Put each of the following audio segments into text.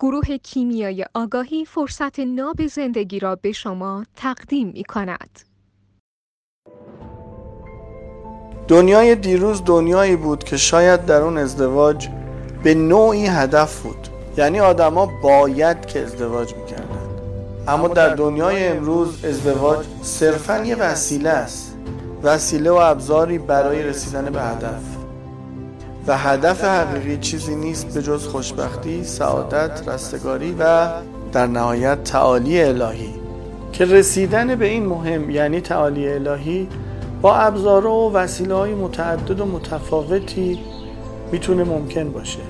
گروه کیمیای آگاهی فرصت ناب زندگی را به شما تقدیم می کند. دنیای دیروز دنیایی بود که شاید در اون ازدواج به نوعی هدف بود. یعنی آدما باید که ازدواج می‌کردن. اما در دنیای امروز ازدواج صرفا یه وسیله است. وسیله و ابزاری برای رسیدن به هدف. و هدف حقیقی چیزی نیست به جز خوشبختی، سعادت، رستگاری و در نهایت تعالی الهی. که رسیدن به این مهم یعنی تعالی الهی با ابزار و وسیله های متعدد و متفاوتی می‌تونه ممکن باشه.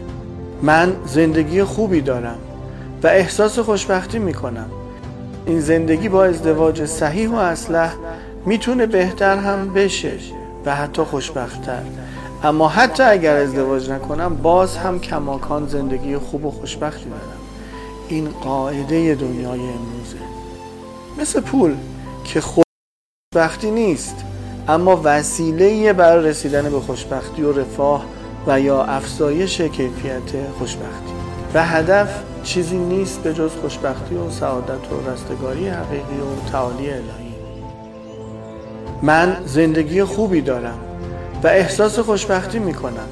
من زندگی خوبی دارم و احساس خوشبختی می‌کنم. این زندگی با ازدواج صحیح و اصلح می‌تونه بهتر هم بشه و حتی خوشبختتر. اما حتی اگر ازدواج نکنم باز هم کماکان زندگی خوب و خوشبختی دارم. این قاعده دنیای امروزه. مثل پول که خوشبختی نیست اما وسیله برای رسیدن به خوشبختی و رفاه و یا افزایش کیفیت خوشبختی. و هدف چیزی نیست به جز خوشبختی و سعادت و رستگاری حقیقی و تعالی الهی. من زندگی خوبی دارم. و احساس خوشبختی می‌کنم.